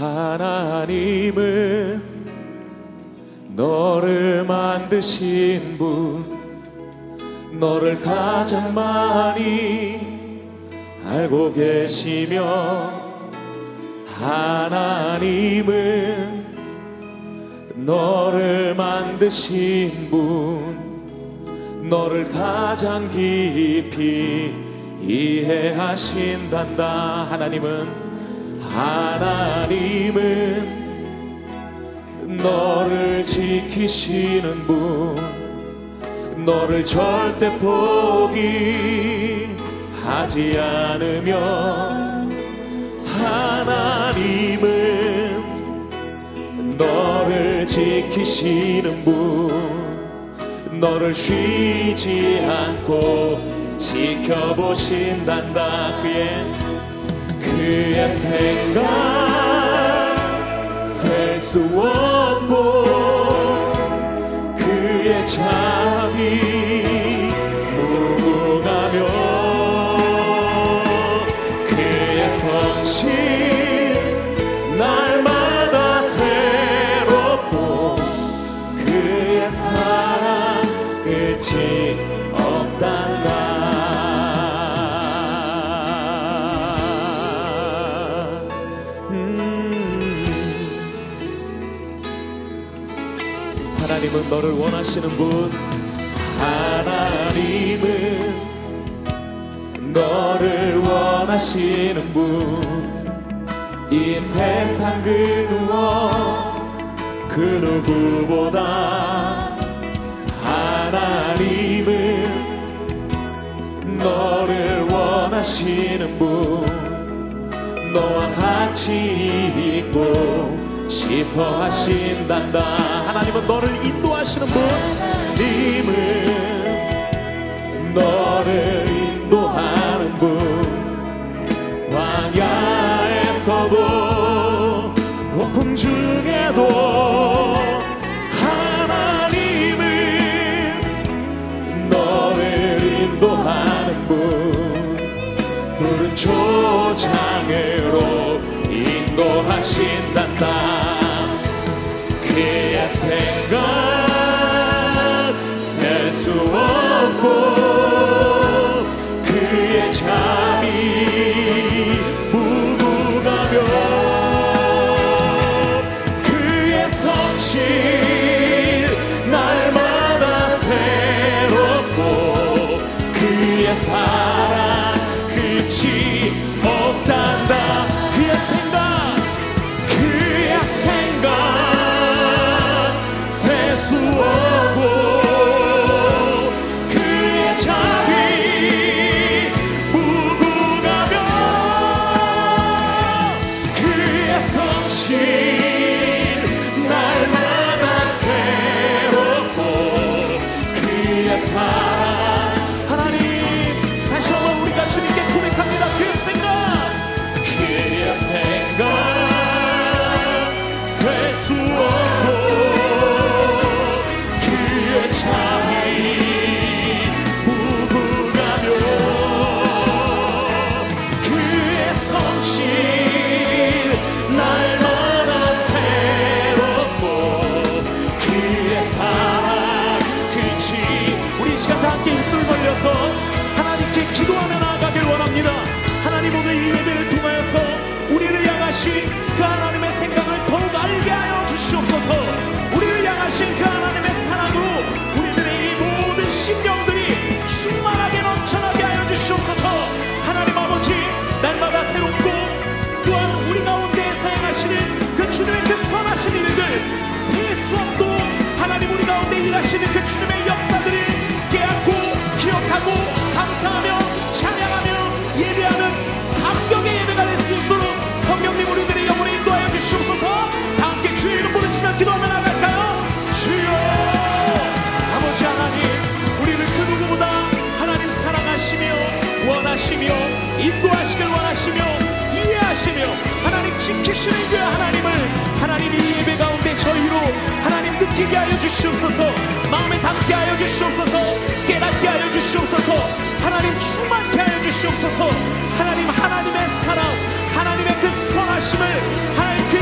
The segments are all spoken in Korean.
하나님은 너를 만드신 분 너를 가장 많이 알고 계시며 하나님은 너를 만드신 분 너를 가장 깊이 이해하신단다. 하나님은 하나님은 너를 지키시는 분 너를 절대 포기하지 않으며 하나님은 너를 지키시는 분 너를 쉬지 않고 지켜보신단다. 그의 그의 생각 셀 수 없고 그의 자 너를 원하시는 분 하나님은 너를 원하시는 분. 이 세상 그 누워 그 누구보다 하나님은 너를 원하시는 분. 너와 같이 있고 싶어 하신단다. 하나님은 너를 인도 하시는 분 하나님은 너를 인도하는 분 광야에서도 폭풍 중에도 하나님은 너를 인도하는 분 푸른 초장으로 인도하신단다. 그 기도하며 나갈까요? 주여! 아버지 하나님 우리를 그 누구보다 하나님 사랑하시며 원하시며 인도하시길 원하시며 이해하시며 하나님 지키시는 그 하나님을 하나님 이 예배 가운데 저희로 하나님 느끼게 하여 주시옵소서 마음에 담게 하여 주시옵소서 깨닫게 하여 주시옵소서 하나님 충만케 하여 주시옵소서 하나님 하나님의 사랑 하나님의 그 선하심을 하나님 그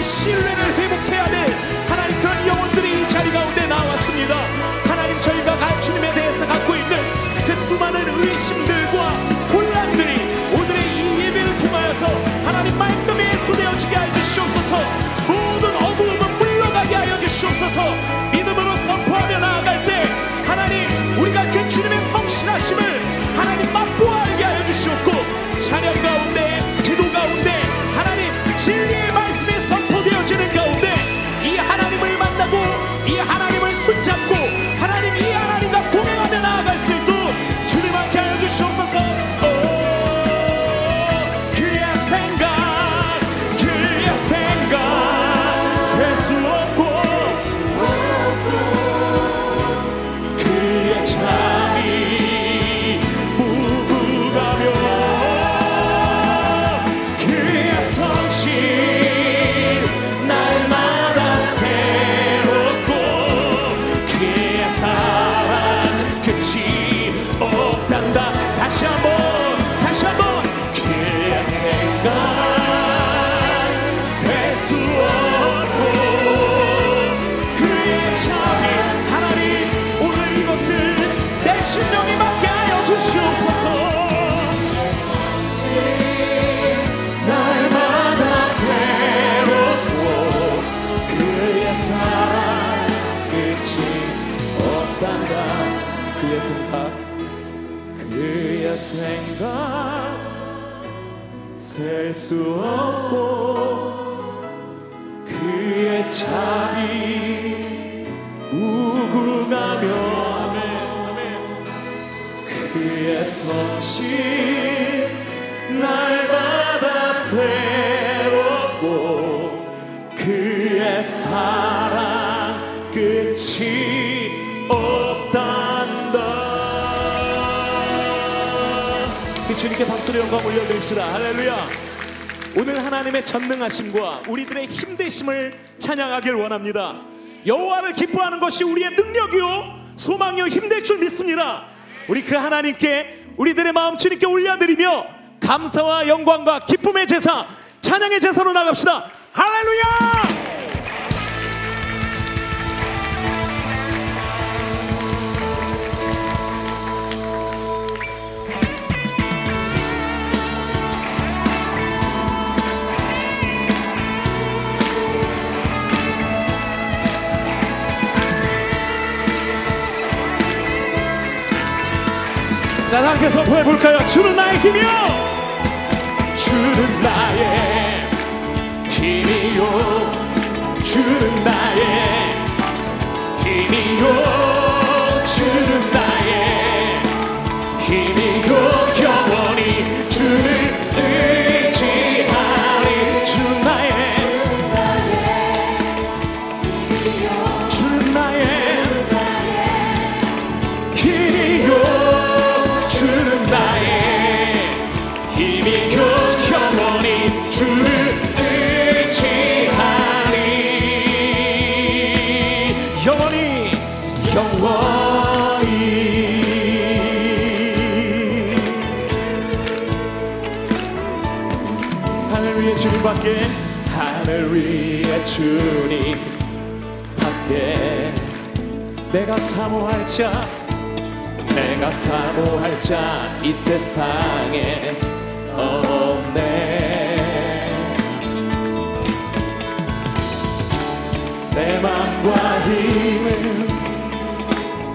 주옵소서 모든 어두움은 물러가게 하여 주시옵소서. 믿음으로 선포하며 나아갈 때 하나님 우리가 그 주님의 성실하심을 하나님 맛보아 알게 하여 주시옵고 찬양 가운데 기도 가운데 하나님 진리의 생각 셀 수 없고 그의 참이 무궁하며 그의 성실 날마다 새롭고 그의 사랑 끝이 주님께 박수로 영광 올려드립시다. 할렐루야. 오늘 하나님의 전능하심과 우리들의 힘되심을 찬양하길 원합니다. 여호와를 기뻐하는 것이 우리의 능력이요 소망이요 힘될 줄 믿습니다. 우리 그 하나님께 우리들의 마음 주님께 올려드리며 감사와 영광과 기쁨의 제사 찬양의 제사로 나갑시다. 할렐루야 자, 다 함께 선포해 볼까요? 주는 나의 힘이요. 주는 나의 힘이요. 주는 나의 힘이요. 밖에 하늘 위에 주님 밖에 내가 사모할 자 내가 사모할 자 이 세상에 없네. 내 맘과 힘을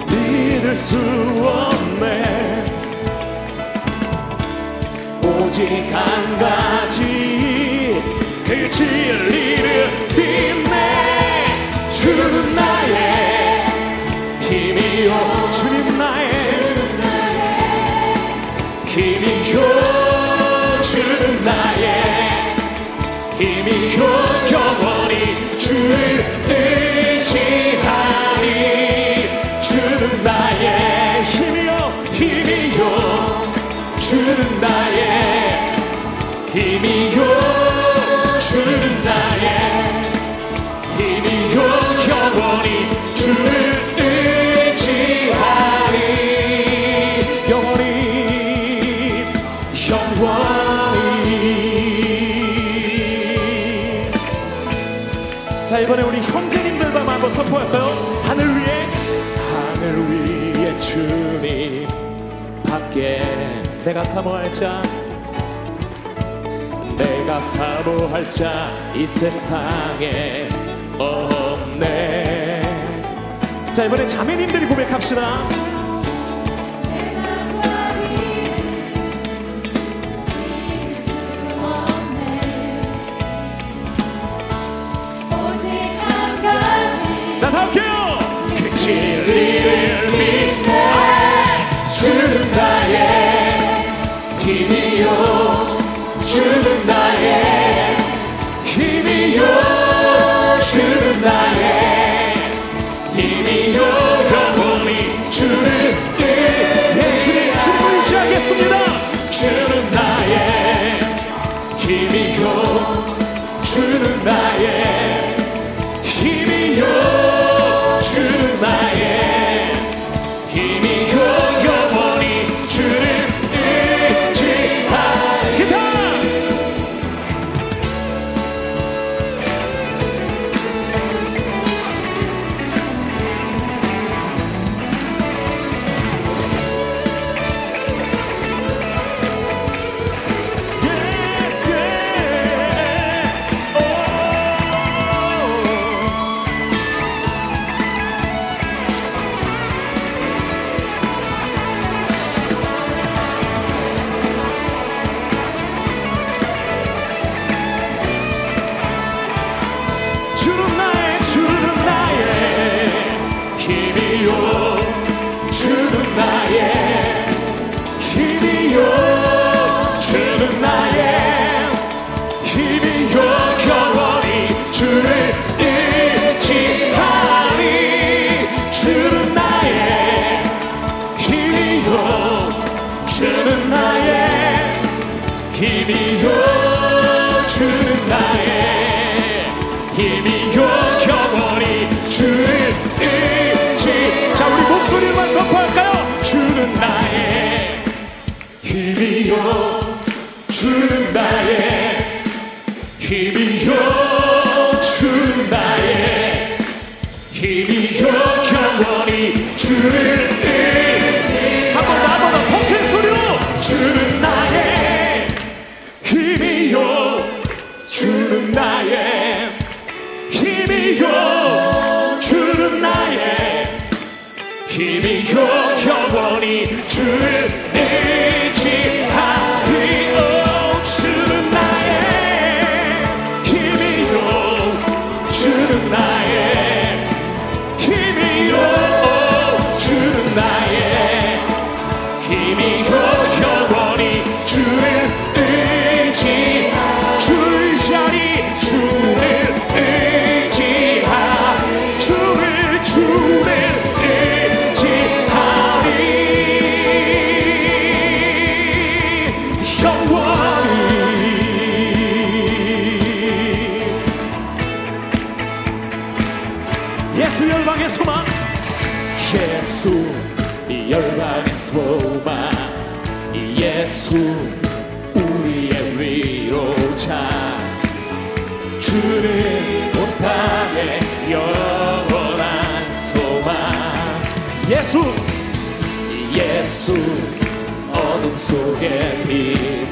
믿을 수 없네. 오직 한 가지 그 진리를 믿네 주는 나의 힘이요. 주님 나의 힘이요. 주는 나의 힘이요. 영원히 주를 의지하리 주는 나의 힘이요. 힘이요. 주는 나의 힘이요 주는 나의 힘이요 영원히 주를 의지하리. 영원히 영원히. 자 이번에 우리 형제님들만 한번 선포할까요? 하늘 위에 하늘 위에 주님 밖에 내가 사모할 자 내가 사모할 자 이 세상에 없네. 자 이번엔 자매님들이 고백합시다. 진리를 믿네. 주는 나의 힘이요 주는 나 나의 힘이요. 주는 나의 힘이요. 영원히 주를 힘이요 주는 나의 힘이요 주는 나의 힘이요 영원히 주를 의지 한번 소리로. 주는 나의 힘이요 주는 나의 힘이요 주는 나의 힘이요 영원히 주를 의 예수 어둠 속의 빛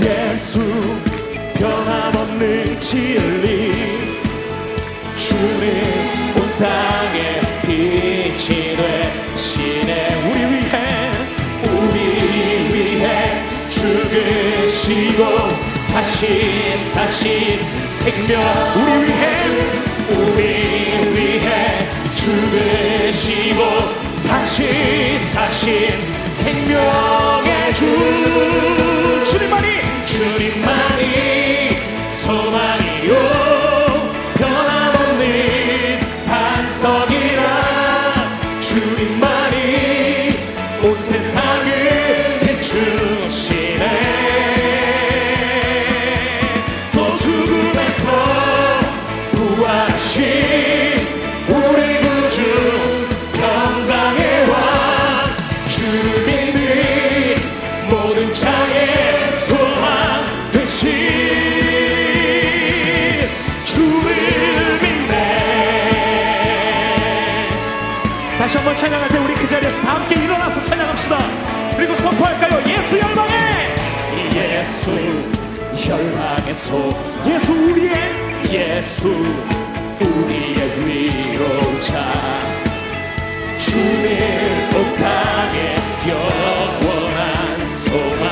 예수 변함없는 진리 주는 온 땅에 빛이 되시네. 우리 위해 우리 위해 죽으시고 다시 사신 생명. 우리 위해 우리 위해 죽으시고 다시 사신 생명의 주 주님만이 주님만이 소망이요. 변함없는 반석이라 주님만이 온 세상을 비추 찬양할 때 우리 그 자리에서 다 함께 일어나서 찬양합시다. 그리고 선포할까요? 예수 열방에! 예수 열방에서 예수 우리의 예수 우리의 위로자. 주님 온 땅에 영원한 소망.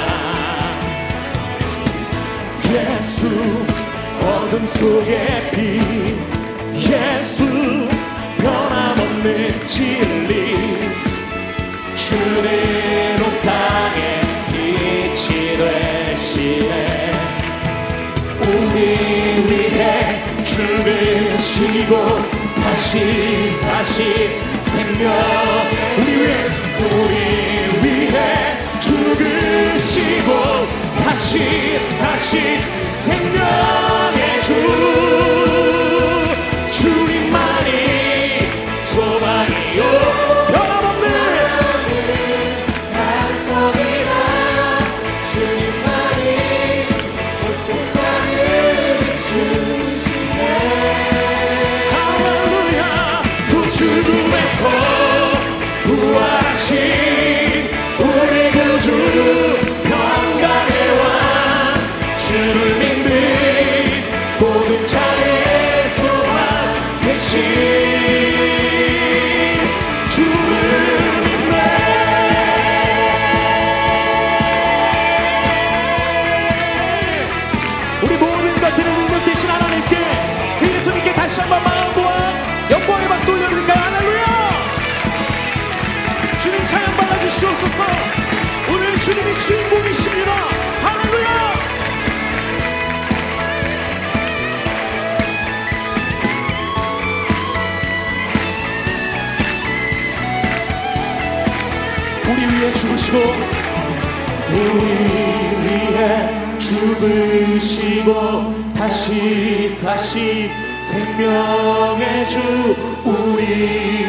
예수 어둠 속의 빛 죽으시고 다시 사신 생명 우리 위해 우리 위해 죽으시고 다시 사신 생명의 주 왕 주를 믿는 모든 자의 소망 대신 주를 믿네. 우리 모든 것들을 능력 되신 하나님께 그 예수님께 다시 한번 마음과 영광의 박수 올려드릴까요? 할렐루야! 주님 받아주시옵소서. 오늘 주님이 주인 위해 죽으시고 우리 위해 죽으시고 다시 사시 생명의 주 우리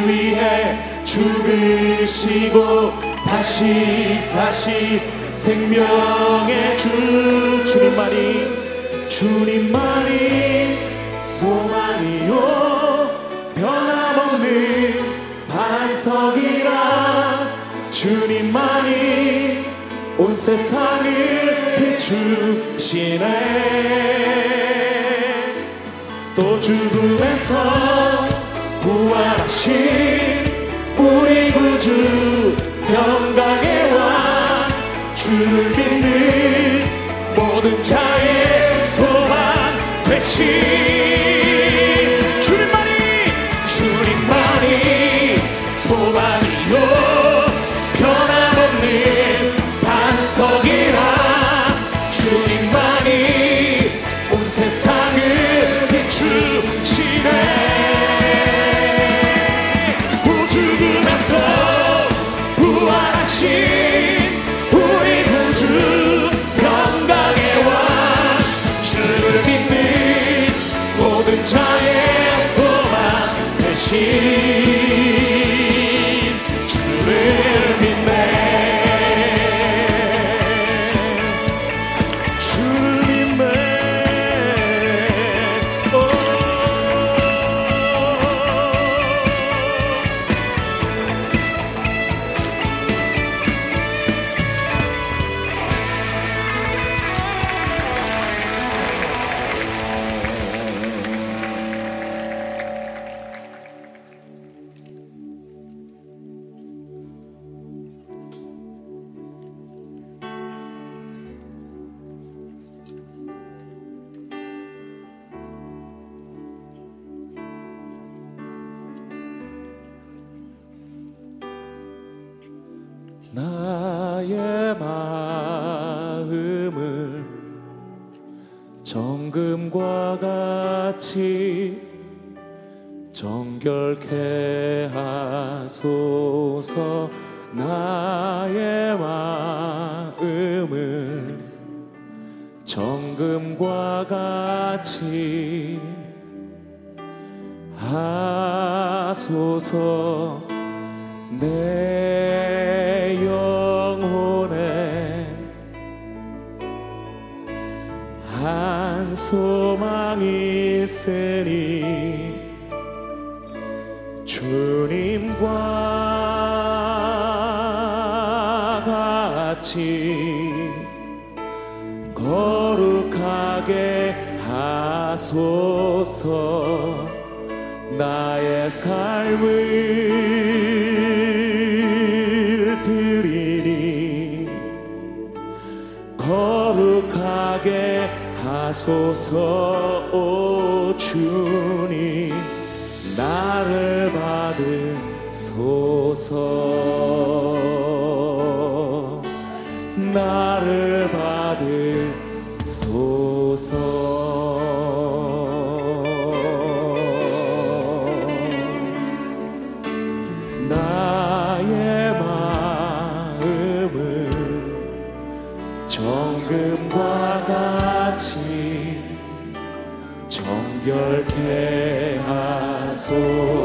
위해 죽으시고 다시 사시 생명의 주 주님만이 주님만이 소망이요 변함없는 반석이라 주님만이 온 세상을 비추시네. 또 죽음에서 부활하신 우리 구주 평강의 왕 주를 믿는 모든 자의 소망 되신 정결케 하소서 나의 마음을 정금과 같이 같이 거룩하게 하소서. 나의 삶을 드리니 거룩하게 하소서. 오 주님 나를 받으소서. 하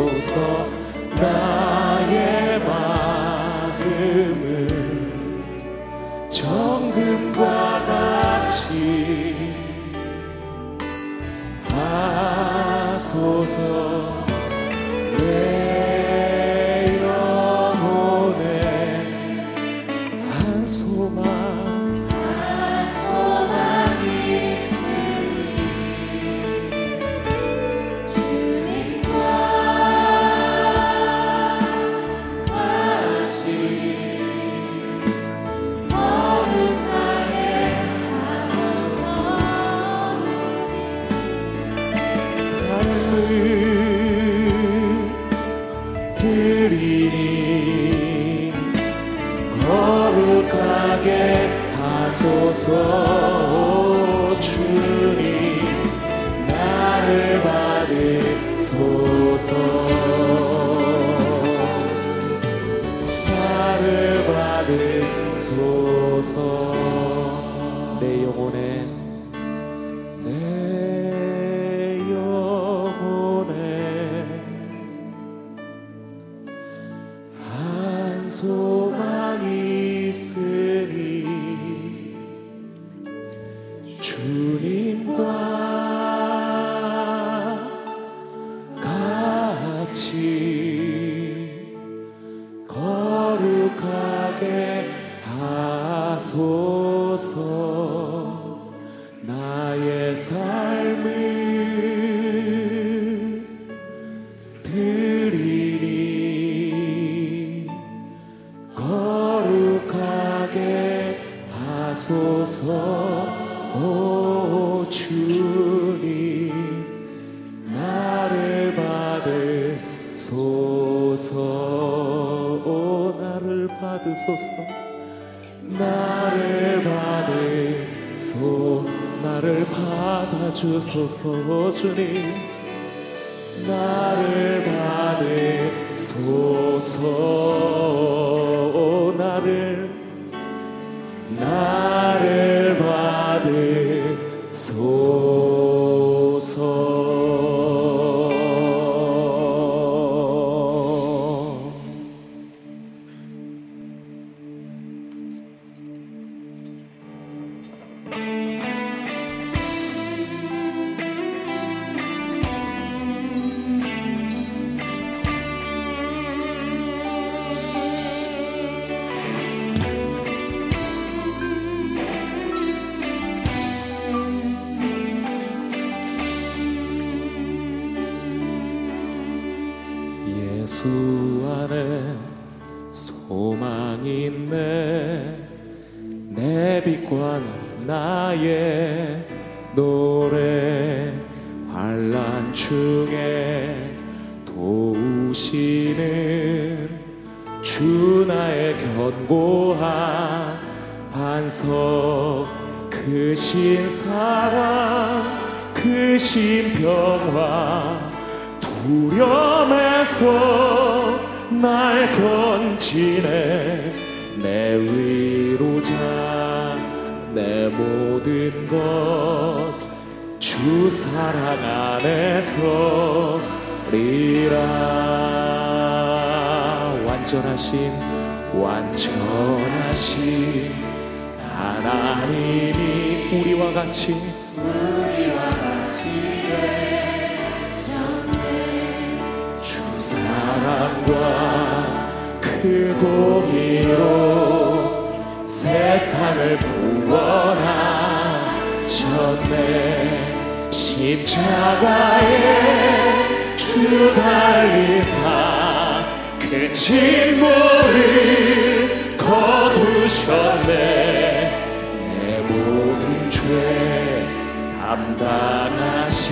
거룩하게 하소서. 오 주님 나를 받으소서. 오 나를 받으소서. 나를 받으소 나를 받아주소서 주님. 나를 받으소서 것 주 사랑 안에서 리라. 완전하신 완전하신 하나님이 우리와 같이 우리와 같이 되셨네. 주 사랑과 그 공의로 세상을 구원하 하셨네. 십자가의 주달의사 그 진물을 거두셨네. 내 모든 죄 담당하신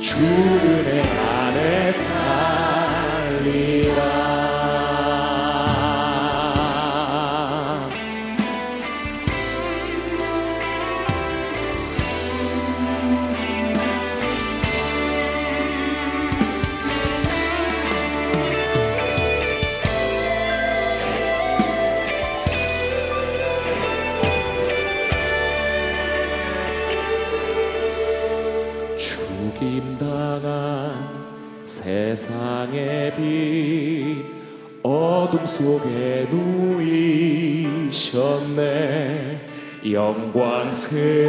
주의 안에 살리라. Skin.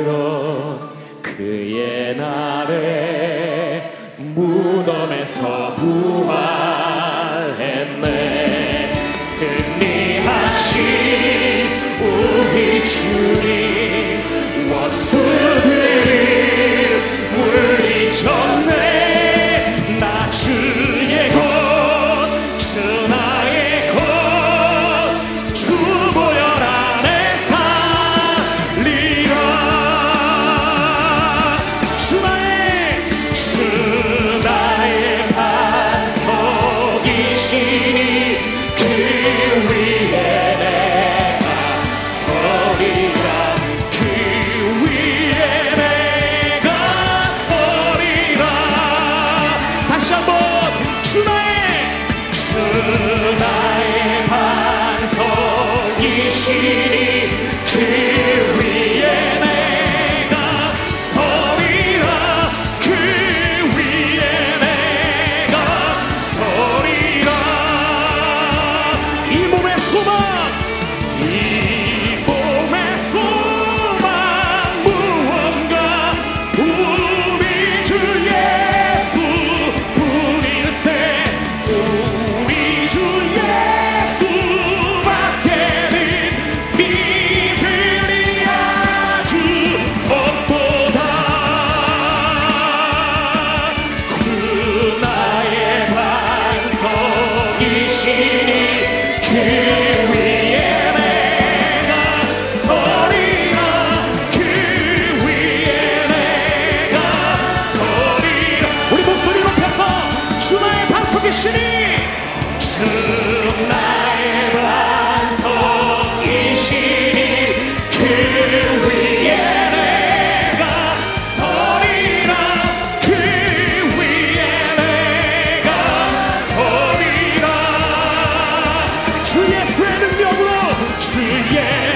주의 새 능력으로 주의